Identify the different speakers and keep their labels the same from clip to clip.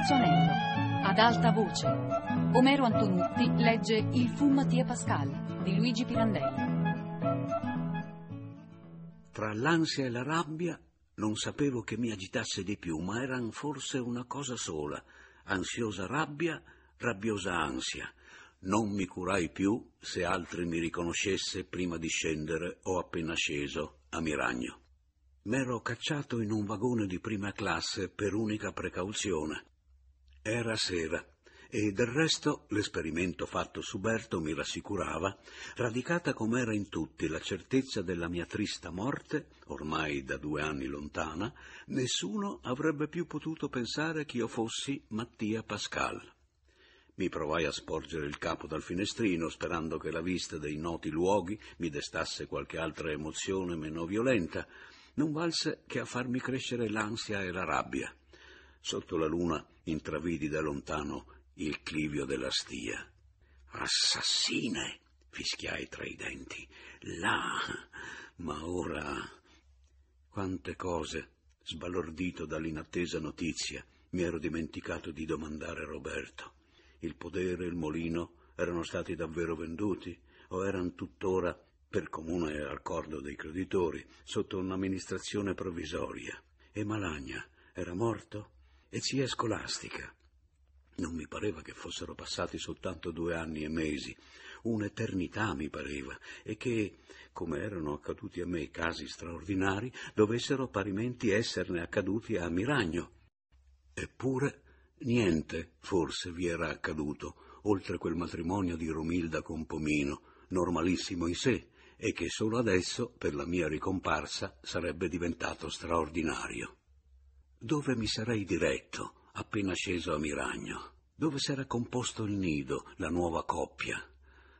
Speaker 1: terzo anello. Ad alta voce. Omero Antonutti legge Il fu Mattia Pascal di Luigi Pirandelli.
Speaker 2: Tra l'ansia e la rabbia non sapevo che mi agitasse di più, ma eran forse una cosa sola, ansiosa rabbia, rabbiosa ansia. Non mi curai più se altri mi riconoscesse prima di scendere o appena sceso a Miragno. M'ero cacciato in un vagone di prima classe per unica precauzione. Era sera e del resto l'esperimento fatto su Berto mi rassicurava, radicata com'era in tutti la certezza della mia trista morte, ormai da due anni lontana, nessuno avrebbe più potuto pensare che io fossi Mattia Pascal. Mi provai a sporgere il capo dal finestrino, sperando che la vista dei noti luoghi mi destasse qualche altra emozione meno violenta. Non valse che a farmi crescere l'ansia e la rabbia. Sotto la luna intravidi da lontano il clivio della stia. Assassine! fischiai tra i denti. Là! Ma ora. Quante cose, sbalordito dall'inattesa notizia, mi ero dimenticato di domandare a Roberto. Il podere e il molino erano stati davvero venduti o erano tuttora, per comune accordo dei creditori, sotto un'amministrazione provvisoria? E Malagna era morto? E zia Scolastica? Non mi pareva che fossero passati soltanto due anni e mesi, un'eternità mi pareva, e che, come erano accaduti a me casi straordinari, dovessero parimenti esserne accaduti a Miragno. Eppure niente, forse, vi era accaduto, oltre quel matrimonio di Romilda con Pomino, normalissimo in sé, e che solo adesso, per la mia ricomparsa, sarebbe diventato straordinario. Dove mi sarei diretto? appena sceso a Miragno, dove s'era composto il nido, la nuova coppia.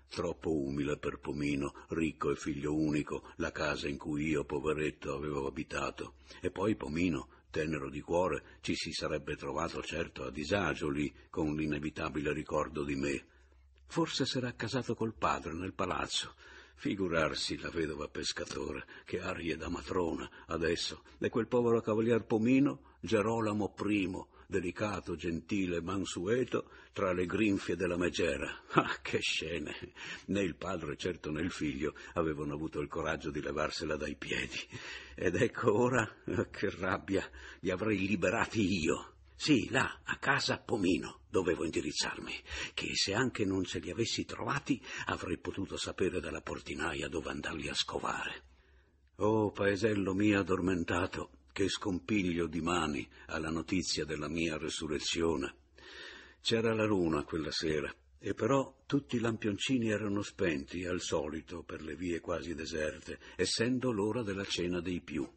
Speaker 2: Troppo umile per Pomino, ricco e figlio unico, la casa in cui io, poveretto, avevo abitato. E poi Pomino, tenero di cuore, ci si sarebbe trovato certo a disagio lì, con l'inevitabile ricordo di me. Forse s'era accasato col padre nel palazzo. Figurarsi la vedova pescatore, che arie da matrona, adesso, e quel povero cavalier Pomino, Gerolamo I, delicato, gentile, mansueto, tra le grinfie della megera. Ah, che scene! Né il padre, certo né il figlio, avevano avuto il coraggio di levarsela dai piedi. Ed ecco ora, ah, che rabbia, li avrei liberati io. Sì, là, a casa Pomino, dovevo indirizzarmi, che se anche non ce li avessi trovati, avrei potuto sapere dalla portinaia dove andarli a scovare. Oh, paesello mio addormentato, che scompiglio di mani alla notizia della mia resurrezione. C'era la luna quella sera, e però tutti i lampioncini erano spenti, al solito, per le vie quasi deserte, essendo l'ora della cena dei più.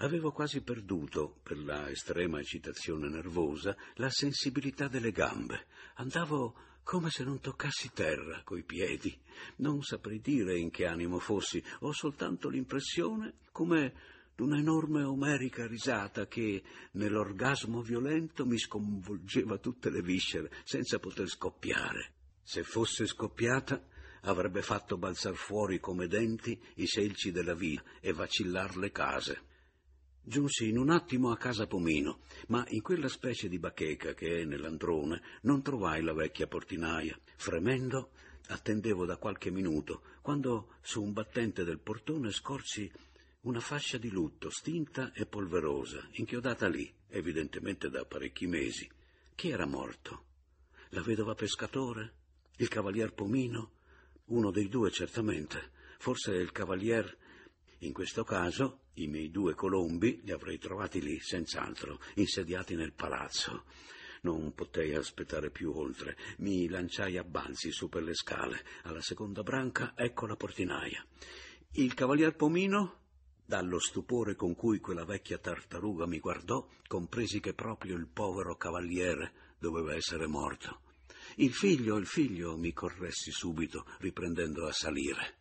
Speaker 2: Avevo quasi perduto, per la estrema eccitazione nervosa, la sensibilità delle gambe. Andavo come se non toccassi terra coi piedi. Non saprei dire in che animo fossi, ho soltanto l'impressione come d'un'enorme omerica risata che, nell'orgasmo violento, mi sconvolgeva tutte le viscere, senza poter scoppiare. Se fosse scoppiata, avrebbe fatto balzar fuori come denti i selci della via e vacillar le case. Giunsi in un attimo a casa Pomino, ma in quella specie di bacheca che è nell'androne non trovai la vecchia portinaia. Fremendo, attendevo da qualche minuto, quando su un battente del portone scorsi una fascia di lutto stinta e polverosa, inchiodata lì, evidentemente da parecchi mesi. Chi era morto? La vedova pescatore? Il cavalier Pomino? Uno dei due certamente. Forse il cavalier. In questo caso i miei due colombi li avrei trovati lì, senz'altro, insediati nel palazzo. Non potei aspettare più oltre. Mi lanciai a balzi su per le scale. Alla seconda branca ecco la portinaia. Il cavalier Pomino? Dallo stupore con cui quella vecchia tartaruga mi guardò, compresi che proprio il povero cavaliere doveva essere morto. Il figlio, il figlio, mi corressi subito, riprendendo a salire.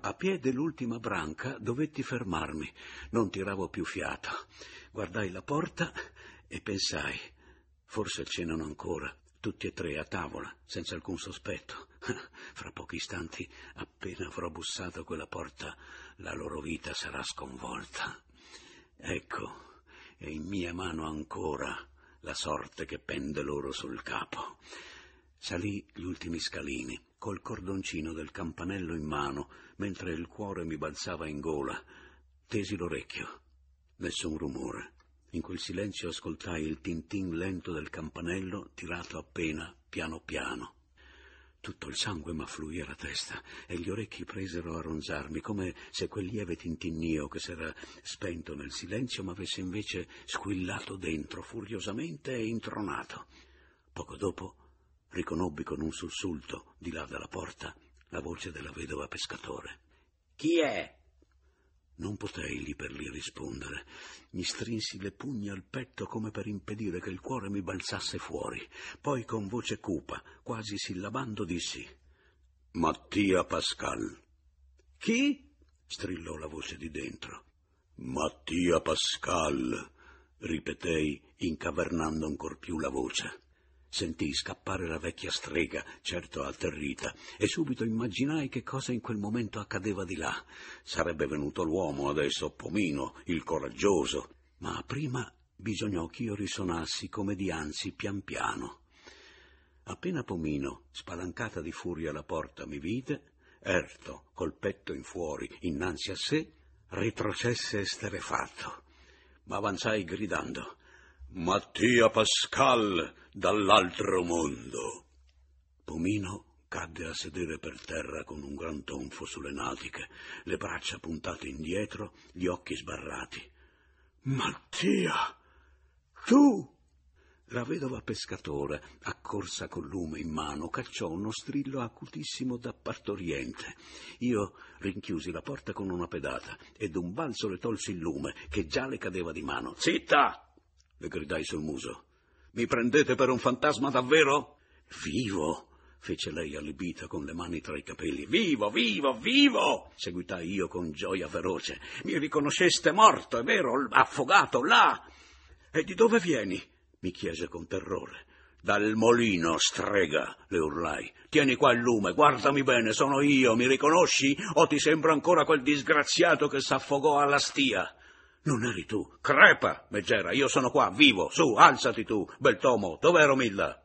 Speaker 2: A piede l'ultima branca dovetti fermarmi, non tiravo più fiato. Guardai la porta e pensai, forse cenano ancora tutti e tre a tavola, senza alcun sospetto. Fra pochi istanti, appena avrò bussato quella porta, la loro vita sarà sconvolta. Ecco, è in mia mano ancora la sorte che pende loro sul capo. Salì gli ultimi scalini, col cordoncino del campanello in mano, mentre il cuore mi balzava in gola. Tesi l'orecchio. Nessun rumore. In quel silenzio ascoltai il tintin lento del campanello tirato appena, piano piano. Tutto il sangue m'affluì alla testa e gli orecchi presero a ronzarmi, come se quel lieve tintinnio che s'era spento nel silenzio m'avesse invece squillato dentro furiosamente e intronato. Poco dopo riconobbi con un sussulto, di là dalla porta, la voce della vedova pescatore.
Speaker 3: Chi è?
Speaker 2: Non potei lì per lì rispondere. Mi strinsi le pugna al petto come per impedire che il cuore mi balzasse fuori. Poi con voce cupa, quasi sillabando, dissi Mattia Pascal.
Speaker 3: Chi?
Speaker 2: strillò la voce di dentro. Mattia Pascal, ripetei, incavernando ancor più la voce. Sentii scappare la vecchia strega, certo atterrita, e subito immaginai che cosa in quel momento accadeva di là. Sarebbe venuto l'uomo adesso, Pomino, il coraggioso. Ma prima bisognò ch'io risonassi come dianzi pian piano. Appena Pomino, spalancata di furia la porta, mi vide, erto, col petto in fuori, innanzi a sé, retrocesse esterefatto. Ma avanzai gridando Mattia Pascal dall'altro mondo. Pomino cadde a sedere per terra con un gran tonfo sulle natiche, le braccia puntate indietro, gli occhi sbarrati. Mattia, tu! La vedova pescatore, accorsa col lume in mano, cacciò uno strillo acutissimo da partoriente. Io rinchiusi la porta con una pedata e d'un balzo le tolsi il lume, che già le cadeva di mano. Zitta! Le gridai sul muso. Mi prendete per un fantasma davvero? Vivo! fece lei allibita con le mani tra i capelli. Vivo, vivo, vivo! seguitai io con gioia feroce. Mi riconosceste morto, è vero, affogato, là! E di dove vieni? mi chiese con terrore. Dal molino, strega, le urlai. Tieni qua il lume, guardami bene, sono io, mi riconosci? O ti sembra ancora quel disgraziato che s'affogò alla stia? Non eri tu. Crepa, Megera, io sono qua, vivo. Su, alzati tu, bel tomo. Dov'è Romilda?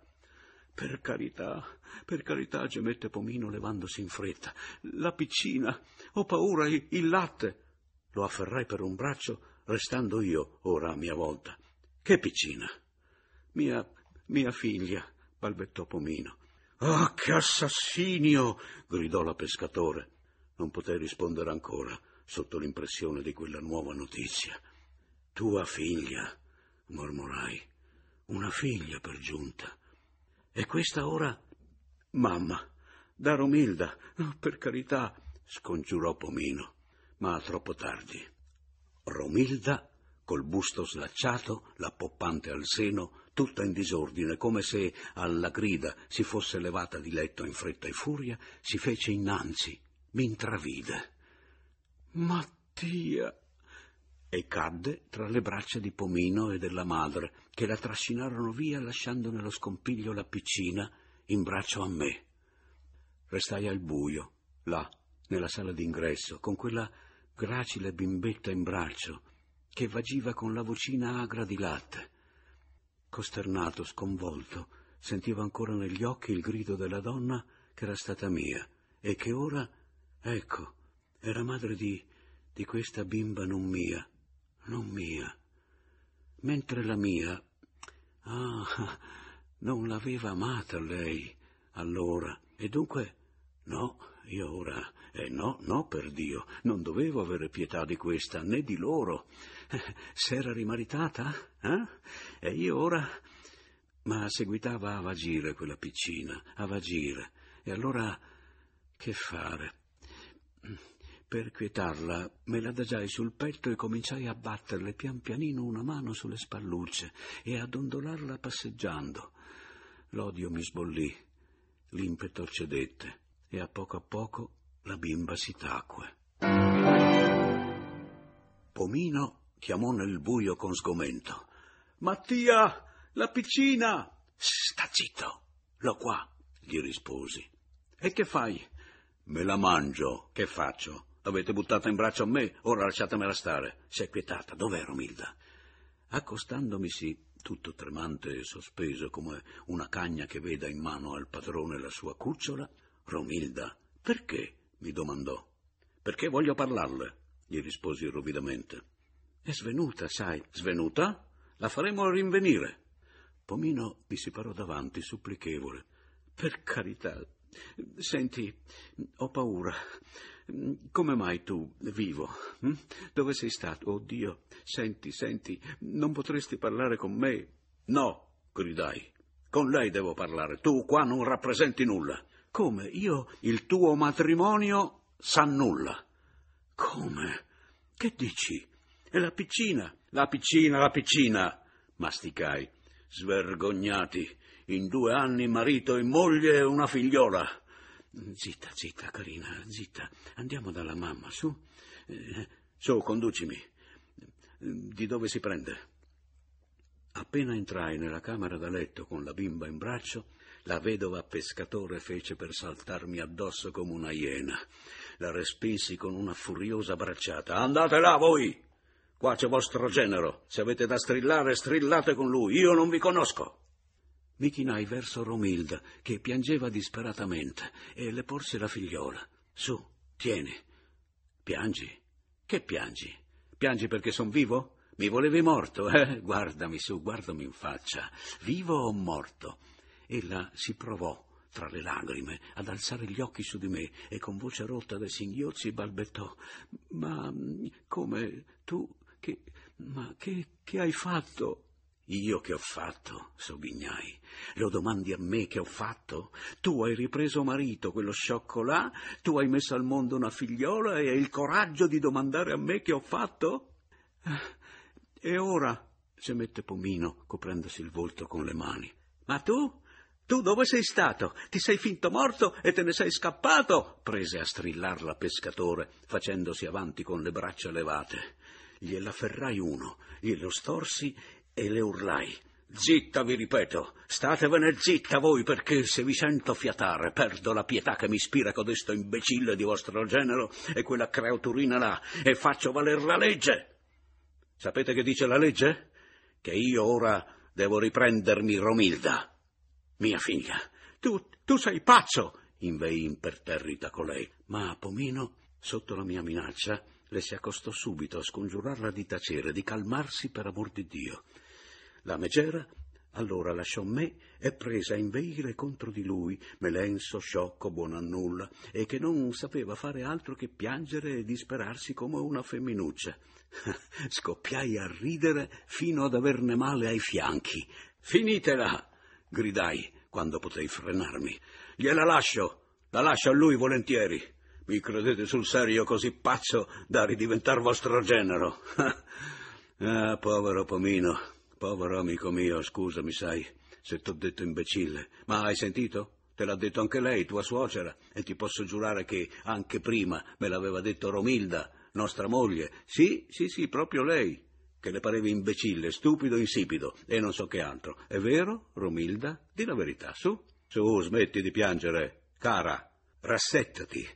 Speaker 2: Per carità, per carità, gemette Pomino levandosi in fretta. La piccina. Ho paura, il, il latte. Lo afferrai per un braccio, restando io, ora a mia volta. Che piccina? Mia, mia figlia, balbettò Pomino. Ah, che assassinio! gridò la pescatore. Non potei rispondere ancora sotto l'impressione di quella nuova notizia. Tua figlia, mormorai, una figlia per giunta. E questa ora, mamma, da Romilda, no, per carità, scongiurò Pomino, ma troppo tardi. Romilda, col busto slacciato, la poppante al seno, tutta in disordine, come se alla grida si fosse levata di letto in fretta e furia, si fece innanzi, mi intravide. Mattia! E cadde tra le braccia di Pomino e della madre, che la trascinarono via lasciando nello scompiglio la piccina in braccio a me. Restai al buio, là, nella sala d'ingresso, con quella gracile bimbetta in braccio, che vagiva con la vocina agra di latte. Costernato, sconvolto, sentivo ancora negli occhi il grido della donna che era stata mia e che ora, ecco, era madre di, di questa bimba non mia, non mia. Mentre la mia, ah, non l'aveva amata lei allora. E dunque, no, io ora, eh no, no, per Dio, non dovevo avere pietà di questa, né di loro. S'era rimaritata, eh? E io ora... Ma seguitava a vagire quella piccina, a vagire. E allora che fare? Per quietarla me l'adagiai sul petto e cominciai a batterle pian pianino una mano sulle spallucce e a dondolarla passeggiando. L'odio mi sbollì, l'impeto cedette e a poco a poco la bimba si tacque. Pomino chiamò nel buio con sgomento. Mattia, la piccina! Sta zitto, l'ho qua, gli risposi. E che fai? Me la mangio, che faccio? L'avete buttata in braccio a me, ora lasciatemela stare. Si è quietata. Dov'è Romilda? Accostandomisi, tutto tremante e sospeso come una cagna che veda in mano al padrone la sua cucciola, Romilda, perché? mi domandò. Perché voglio parlarle, gli risposi rovidamente. È svenuta, sai. Svenuta? La faremo rinvenire. Pomino mi si parò davanti, supplichevole. Per carità. Senti, ho paura. Come mai tu, vivo? Hm? Dove sei stato? Oh Dio, senti, senti, non potresti parlare con me?
Speaker 3: No, gridai. Con lei devo parlare. Tu qua non rappresenti nulla.
Speaker 2: Come? Io.
Speaker 3: Il tuo matrimonio sa nulla.
Speaker 2: Come? Che dici?
Speaker 3: È la piccina. La piccina, la piccina, masticai. Svergognati. In due anni marito e moglie e una figliola.
Speaker 2: Zitta, zitta, carina, zitta. Andiamo dalla mamma, su.
Speaker 3: Eh, su, conducimi. Di dove si prende?
Speaker 2: Appena entrai nella camera da letto con la bimba in braccio, la vedova pescatore fece per saltarmi addosso come una iena. La respinsi con una furiosa bracciata.
Speaker 3: Andate là voi! Qua c'è vostro genero. Se avete da strillare, strillate con lui. Io non vi conosco.
Speaker 2: Mi chinai verso Romilda, che piangeva disperatamente, e le porsi la figliola. Su, tieni. Piangi? Che piangi? Piangi perché son vivo? Mi volevi morto, eh? Guardami su, guardami in faccia. Vivo o morto? Ella si provò, tra le lagrime, ad alzare gli occhi su di me e con voce rotta dai singhiozzi balbettò. Ma come tu che. ma che, che hai fatto? Io che ho fatto? sogghignai. Lo domandi a me che ho fatto? Tu hai ripreso marito, quello sciocco là? Tu hai messo al mondo una figliola e hai il coraggio di domandare a me che ho fatto? E ora? gemette Pomino, coprendosi il volto con le mani. Ma tu? Tu dove sei stato? Ti sei finto morto e te ne sei scappato? prese a strillarla pescatore, facendosi avanti con le braccia levate. Gliela ferrai uno, glielo storsi e le urlai. Zitta, vi ripeto, statevene zitta voi, perché se vi sento fiatare perdo la pietà che mi ispira codesto imbecille di vostro genero e quella creaturina là, e faccio valer la legge. Sapete che dice la legge? Che io ora devo riprendermi Romilda, mia figlia. Tu, tu sei pazzo, invei imperterrita colei. Ma Pomino, sotto la mia minaccia, le si accostò subito a scongiurarla di tacere, di calmarsi per amor di Dio. La megera allora lasciò me e prese a inveire contro di lui, melenso, sciocco, buono a nulla, e che non sapeva fare altro che piangere e disperarsi come una femminuccia. Scoppiai a ridere fino ad averne male ai fianchi. Finitela! gridai quando potei frenarmi. Gliela lascio, la lascio a lui volentieri. Mi credete sul serio così pazzo da ridiventar vostro genero? ah, povero Pomino, povero amico mio, scusami, sai, se t'ho detto imbecille. Ma hai sentito? Te l'ha detto anche lei, tua suocera, e ti posso giurare che anche prima me l'aveva detto Romilda, nostra moglie. Sì, sì, sì, proprio lei, che le pareva imbecille, stupido, insipido e non so che altro. È vero, Romilda? Di la verità, su. Su, smetti di piangere, cara rassettati,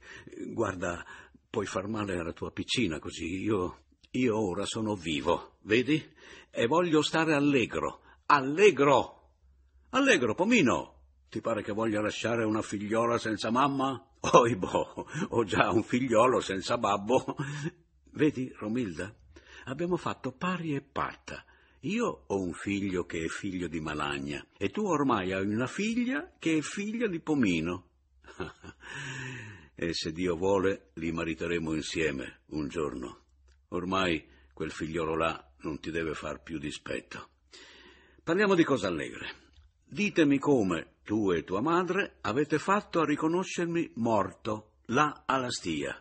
Speaker 2: guarda, puoi far male alla tua piccina così. Io, io ora sono vivo, vedi? E voglio stare allegro, allegro! Allegro, Pomino! Ti pare che voglia lasciare una figliola senza mamma? Oi boh, ho già un figliolo senza babbo. Vedi, Romilda, abbiamo fatto pari e parta. Io ho un figlio che è figlio di Malagna e tu ormai hai una figlia che è figlia di Pomino. e se Dio vuole li mariteremo insieme un giorno. Ormai quel figliolo là non ti deve far più dispetto. Parliamo di cose allegre. Ditemi come tu e tua madre avete fatto a riconoscermi morto là alla stia.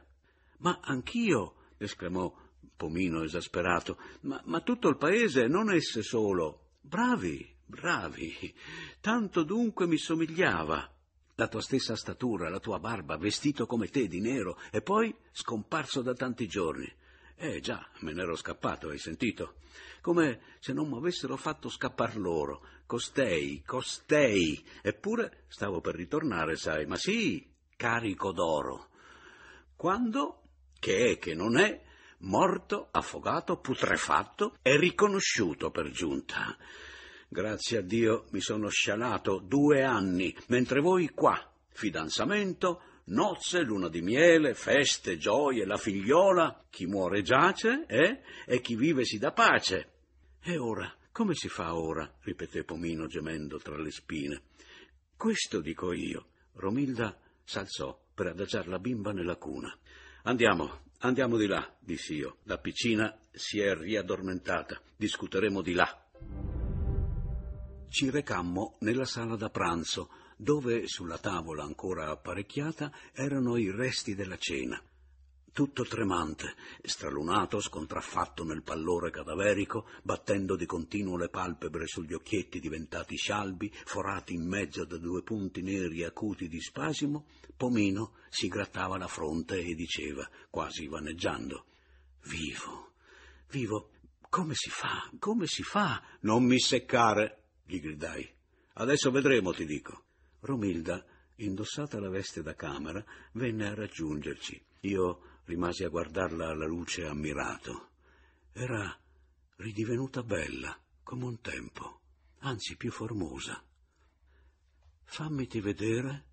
Speaker 2: Ma anch'io, esclamò Pomino esasperato, ma, ma tutto il paese, non esse solo. Bravi, bravi. Tanto dunque mi somigliava la tua stessa statura, la tua barba, vestito come te di nero, e poi scomparso da tanti giorni. Eh già, me n'ero scappato, hai sentito? Come se non m'avessero fatto scappar loro. Costei, costei. Eppure stavo per ritornare, sai, ma sì, carico d'oro. Quando, che è che non è, morto, affogato, putrefatto e riconosciuto per giunta. Grazie a Dio mi sono scialato due anni, mentre voi qua, fidanzamento, nozze, luna di miele, feste, gioie, la figliola, chi muore giace, eh? E chi vive si dà pace. E ora, come si fa ora? ripeté Pomino gemendo tra le spine. Questo dico io. Romilda s'alzò per adagiar la bimba nella cuna. Andiamo, andiamo di là, dissi io. La piccina si è riaddormentata. Discuteremo di là. Ci recammo nella sala da pranzo, dove sulla tavola ancora apparecchiata erano i resti della cena. Tutto tremante, stralunato, scontraffatto nel pallore cadaverico, battendo di continuo le palpebre sugli occhietti diventati scialbi, forati in mezzo da due punti neri acuti di spasimo, Pomino si grattava la fronte e diceva, quasi vaneggiando, Vivo, vivo, come si fa, come si fa? Non mi seccare, gli gridai. Adesso vedremo, ti dico. Romilda, indossata la veste da camera, venne a raggiungerci. Io rimasi a guardarla alla luce ammirato. Era ridivenuta bella, come un tempo, anzi più formosa. Fammiti vedere,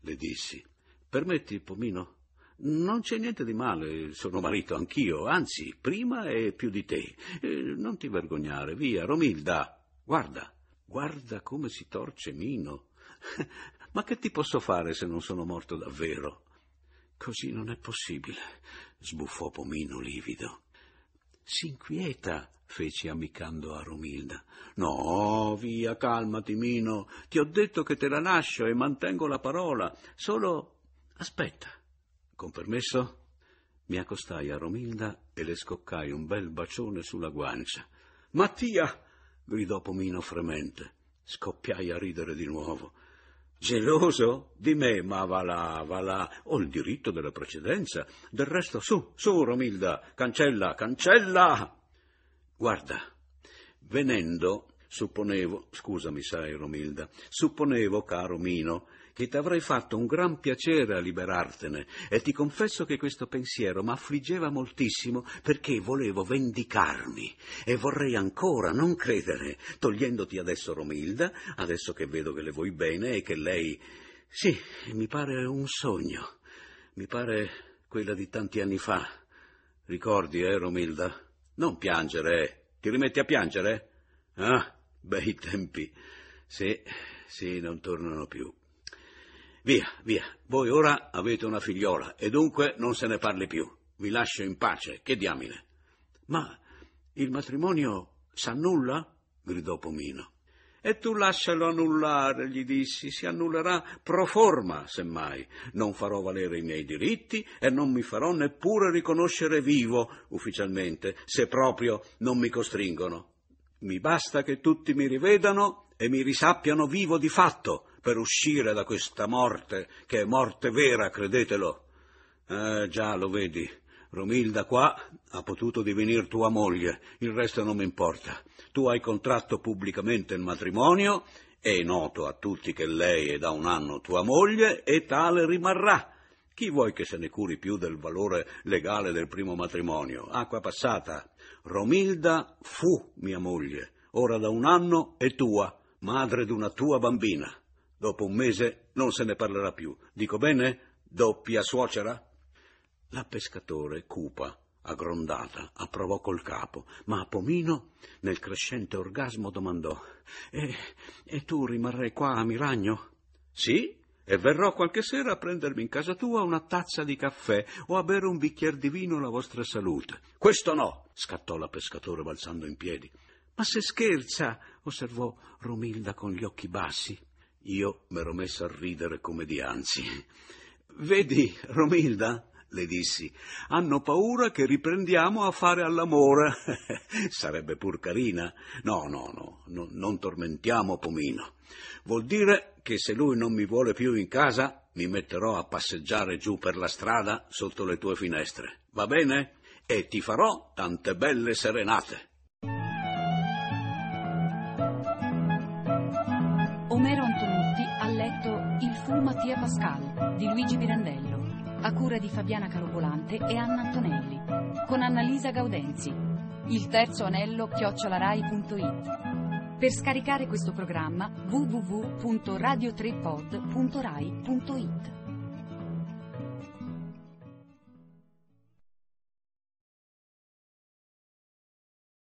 Speaker 2: le dissi. Permetti, Pomino? Non c'è niente di male, sono marito anch'io, anzi, prima e più di te. Eh, non ti vergognare, via, Romilda, guarda, guarda come si torce Mino. Ma che ti posso fare se non sono morto davvero? Così non è possibile, sbuffò Pomino livido. Si inquieta, feci ammiccando a Romilda. No, via, calmati, Mino. Ti ho detto che te la lascio e mantengo la parola. Solo aspetta. Con permesso? Mi accostai a Romilda e le scoccai un bel bacione sulla guancia. Mattia! gridò Pomino fremente. Scoppiai a ridere di nuovo. Geloso di me, ma va là, va là, ho il diritto della precedenza. Del resto, su, su, Romilda, cancella, cancella! Guarda, venendo, supponevo, scusami, sai, Romilda, supponevo, caro Mino, che t'avrei fatto un gran piacere a liberartene, e ti confesso che questo pensiero m'affliggeva moltissimo perché volevo vendicarmi, e vorrei ancora non credere, togliendoti adesso Romilda, adesso che vedo che le vuoi bene e che lei... Sì, mi pare un sogno, mi pare quella di tanti anni fa. Ricordi, eh, Romilda? Non piangere, eh. Ti rimetti a piangere? Ah, bei tempi. Sì, sì, non tornano più. Via, via. Voi ora avete una figliola e dunque non se ne parli più. Vi lascio in pace. Che diamine. Ma il matrimonio s'annulla? gridò Pomino. E tu lascialo annullare, gli dissi, si annullerà pro forma, semmai. Non farò valere i miei diritti e non mi farò neppure riconoscere vivo ufficialmente, se proprio non mi costringono. Mi basta che tutti mi rivedano e mi risappiano vivo di fatto, per uscire da questa morte, che è morte vera, credetelo. Eh, già, lo vedi, Romilda qua ha potuto divenire tua moglie, il resto non mi importa. Tu hai contratto pubblicamente il matrimonio, è noto a tutti che lei è da un anno tua moglie e tale rimarrà. Chi vuoi che se ne curi più del valore legale del primo matrimonio? Acqua passata. Romilda fu mia moglie, ora da un anno è tua, madre d'una tua bambina. Dopo un mese non se ne parlerà più. Dico bene? Doppia suocera? La pescatore, cupa, aggrondata, approvò col capo, ma Pomino, nel crescente orgasmo, domandò: E, e tu rimarrai qua a Miragno? Sì, e verrò qualche sera a prendermi in casa tua una tazza di caffè o a bere un bicchiere di vino alla vostra salute. Questo no, scattò la pescatore balzando in piedi. Ma se scherza, osservò Romilda con gli occhi bassi. Io m'ero messo a ridere come di anzi. Vedi, Romilda, le dissi, hanno paura che riprendiamo a fare all'amore. Sarebbe pur carina. No, no, no, no, non tormentiamo Pomino. Vuol dire che se lui non mi vuole più in casa, mi metterò a passeggiare giù per la strada sotto le tue finestre. Va bene? E ti farò tante belle serenate.
Speaker 1: Omero Mattia Pascal di Luigi Pirandello. a cura di Fabiana Carobolante e Anna Antonelli, con Annalisa Gaudenzi. Il terzo anello chiocciolarai.it. Per scaricare questo programma www.radio3pod.rai.it.